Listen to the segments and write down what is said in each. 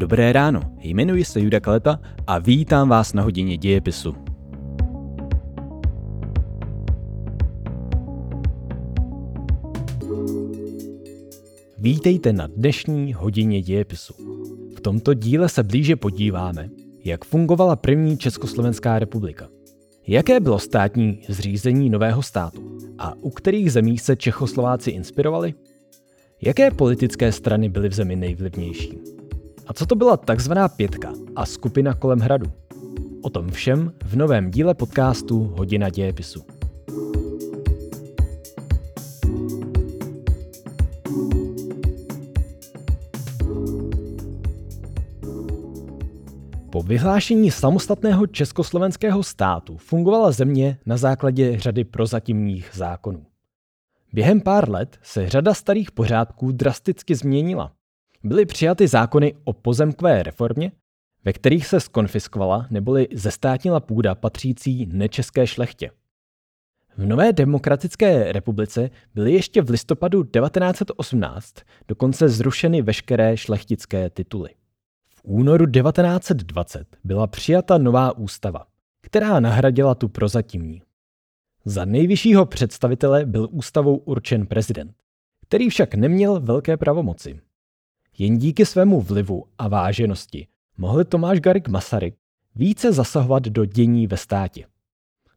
Dobré ráno, jmenuji se Juda Kaleta a vítám vás na hodině dějepisu. Vítejte na dnešní hodině dějepisu. V tomto díle se blíže podíváme, jak fungovala první Československá republika, jaké bylo státní zřízení nového státu a u kterých zemí se Čechoslováci inspirovali, jaké politické strany byly v zemi nejvlivnější. A co to byla takzvaná pětka a skupina kolem hradu? O tom všem v novém díle podcastu Hodina dějepisu. Po vyhlášení samostatného československého státu fungovala země na základě řady prozatímních zákonů. Během pár let se řada starých pořádků drasticky změnila. Byly přijaty zákony o pozemkové reformě, ve kterých se skonfiskovala neboli zestátnila půda patřící nečeské šlechtě. V nové demokratické republice byly ještě v listopadu 1918 dokonce zrušeny veškeré šlechtické tituly. V únoru 1920 byla přijata nová ústava, která nahradila tu prozatímní. Za nejvyššího představitele byl ústavou určen prezident, který však neměl velké pravomoci. Jen díky svému vlivu a váženosti mohl Tomáš Garik Masaryk více zasahovat do dění ve státě.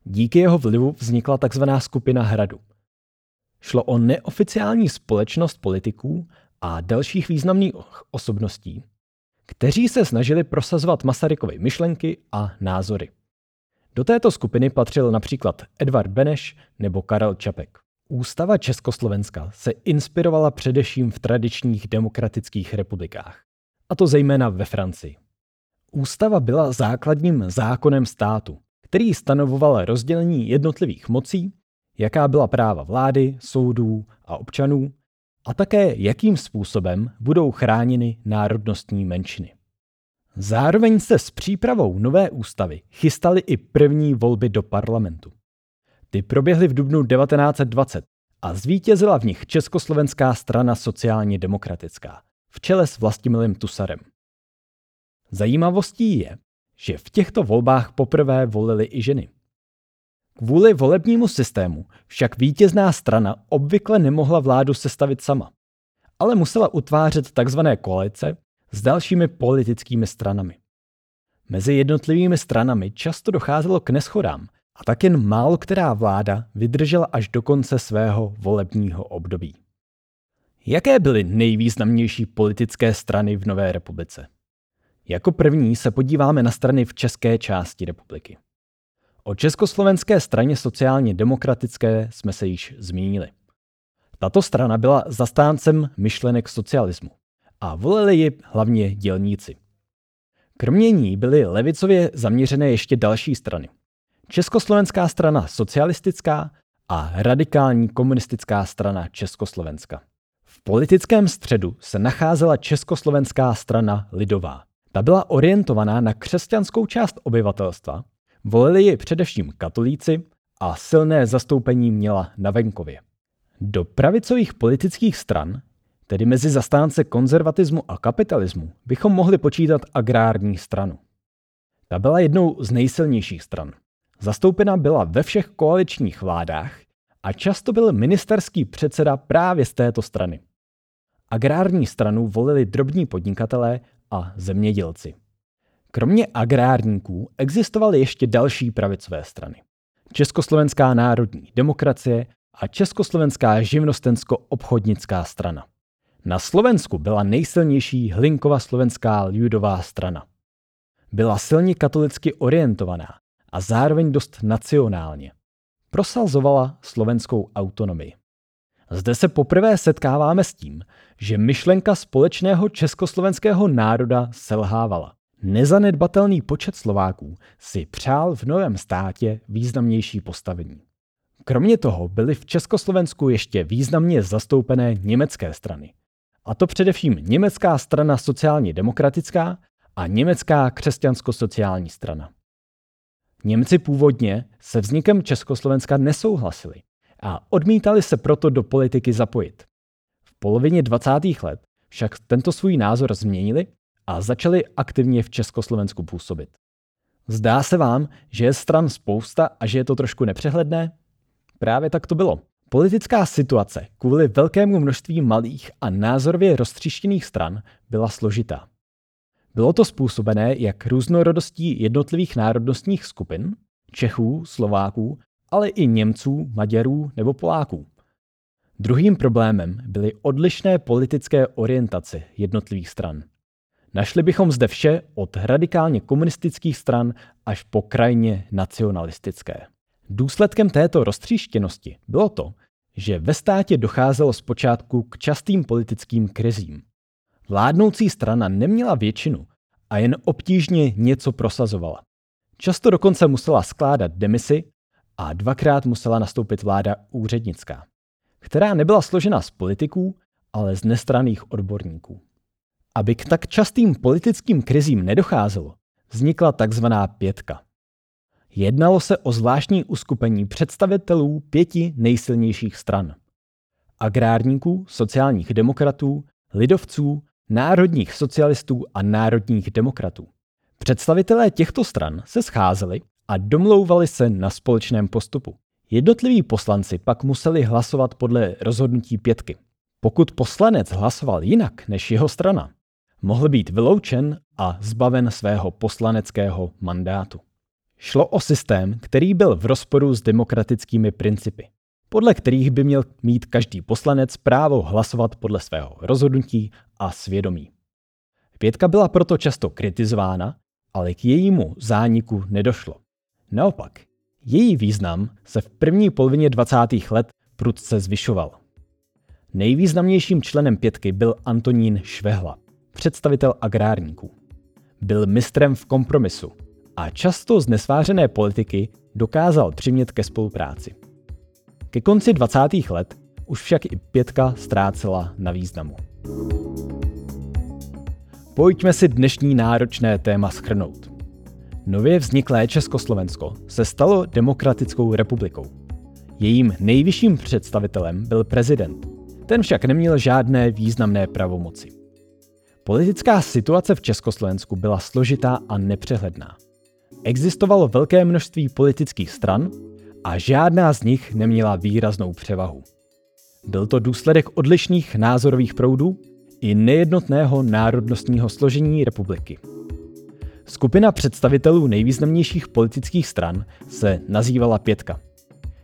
Díky jeho vlivu vznikla tzv. skupina Hradu. Šlo o neoficiální společnost politiků a dalších významných osobností, kteří se snažili prosazovat Masarykovy myšlenky a názory. Do této skupiny patřil například Edvard Beneš nebo Karel Čapek. Ústava Československa se inspirovala především v tradičních demokratických republikách, a to zejména ve Francii. Ústava byla základním zákonem státu, který stanovoval rozdělení jednotlivých mocí, jaká byla práva vlády, soudů a občanů, a také jakým způsobem budou chráněny národnostní menšiny. Zároveň se s přípravou nové ústavy chystaly i první volby do parlamentu. Ty proběhly v dubnu 1920 a zvítězila v nich Československá strana sociálně demokratická v čele s Vlastimilem Tusarem. Zajímavostí je, že v těchto volbách poprvé volili i ženy. Kvůli volebnímu systému však vítězná strana obvykle nemohla vládu sestavit sama, ale musela utvářet tzv. koalice s dalšími politickými stranami. Mezi jednotlivými stranami často docházelo k neschodám a tak jen málo která vláda vydržela až do konce svého volebního období. Jaké byly nejvýznamnější politické strany v Nové republice? Jako první se podíváme na strany v české části republiky. O Československé straně sociálně demokratické jsme se již zmínili. Tato strana byla zastáncem myšlenek socialismu a volili ji hlavně dělníci. Kromě ní byly levicově zaměřené ještě další strany. Československá strana socialistická a radikální komunistická strana Československa. V politickém středu se nacházela Československá strana lidová. Ta byla orientovaná na křesťanskou část obyvatelstva, volili ji především katolíci a silné zastoupení měla na venkově. Do pravicových politických stran tedy mezi zastánce konzervatismu a kapitalismu, bychom mohli počítat agrární stranu. Ta byla jednou z nejsilnějších stran. Zastoupena byla ve všech koaličních vládách a často byl ministerský předseda právě z této strany. Agrární stranu volili drobní podnikatelé a zemědělci. Kromě agrárníků existovaly ještě další pravicové strany. Československá národní demokracie a Československá živnostensko-obchodnická strana. Na Slovensku byla nejsilnější Hlinkova slovenská lidová strana. Byla silně katolicky orientovaná a zároveň dost nacionálně. Prosazovala slovenskou autonomii. Zde se poprvé setkáváme s tím, že myšlenka společného československého národa selhávala. Nezanedbatelný počet Slováků si přál v novém státě významnější postavení. Kromě toho byly v Československu ještě významně zastoupené německé strany, a to především německá strana sociálně demokratická a německá křesťansko-sociální strana. Němci původně se vznikem Československa nesouhlasili a odmítali se proto do politiky zapojit. V polovině 20. let však tento svůj názor změnili a začali aktivně v Československu působit. Zdá se vám, že je stran spousta a že je to trošku nepřehledné? Právě tak to bylo. Politická situace kvůli velkému množství malých a názorově roztříštěných stran byla složitá. Bylo to způsobené jak různorodostí jednotlivých národnostních skupin, Čechů, Slováků, ale i Němců, Maďarů nebo Poláků. Druhým problémem byly odlišné politické orientace jednotlivých stran. Našli bychom zde vše od radikálně komunistických stran až po krajně nacionalistické. Důsledkem této roztříštěnosti bylo to, že ve státě docházelo zpočátku k častým politickým krizím. Vládnoucí strana neměla většinu a jen obtížně něco prosazovala. Často dokonce musela skládat demisi a dvakrát musela nastoupit vláda úřednická, která nebyla složena z politiků, ale z nestraných odborníků. Aby k tak častým politickým krizím nedocházelo, vznikla takzvaná pětka. Jednalo se o zvláštní uskupení představitelů pěti nejsilnějších stran. Agrárníků, sociálních demokratů, lidovců, národních socialistů a národních demokratů. Představitelé těchto stran se scházeli a domlouvali se na společném postupu. Jednotliví poslanci pak museli hlasovat podle rozhodnutí pětky. Pokud poslanec hlasoval jinak než jeho strana, mohl být vyloučen a zbaven svého poslaneckého mandátu. Šlo o systém, který byl v rozporu s demokratickými principy, podle kterých by měl mít každý poslanec právo hlasovat podle svého rozhodnutí a svědomí. Pětka byla proto často kritizována, ale k jejímu zániku nedošlo. Naopak, její význam se v první polovině 20. let prudce zvyšoval. Nejvýznamnějším členem pětky byl Antonín Švehla, představitel agrárníků. Byl mistrem v kompromisu a často z nesvářené politiky dokázal přimět ke spolupráci. Ke konci 20. let už však i pětka ztrácela na významu. Pojďme si dnešní náročné téma schrnout. Nově vzniklé Československo se stalo demokratickou republikou. Jejím nejvyšším představitelem byl prezident. Ten však neměl žádné významné pravomoci. Politická situace v Československu byla složitá a nepřehledná. Existovalo velké množství politických stran a žádná z nich neměla výraznou převahu. Byl to důsledek odlišných názorových proudů i nejednotného národnostního složení republiky. Skupina představitelů nejvýznamnějších politických stran se nazývala Pětka.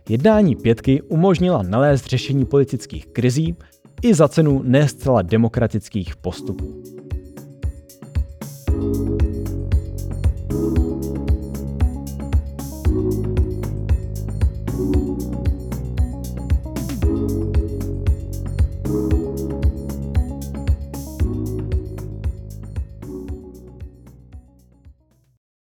Jednání Pětky umožnila nalézt řešení politických krizí i za cenu ne demokratických postupů.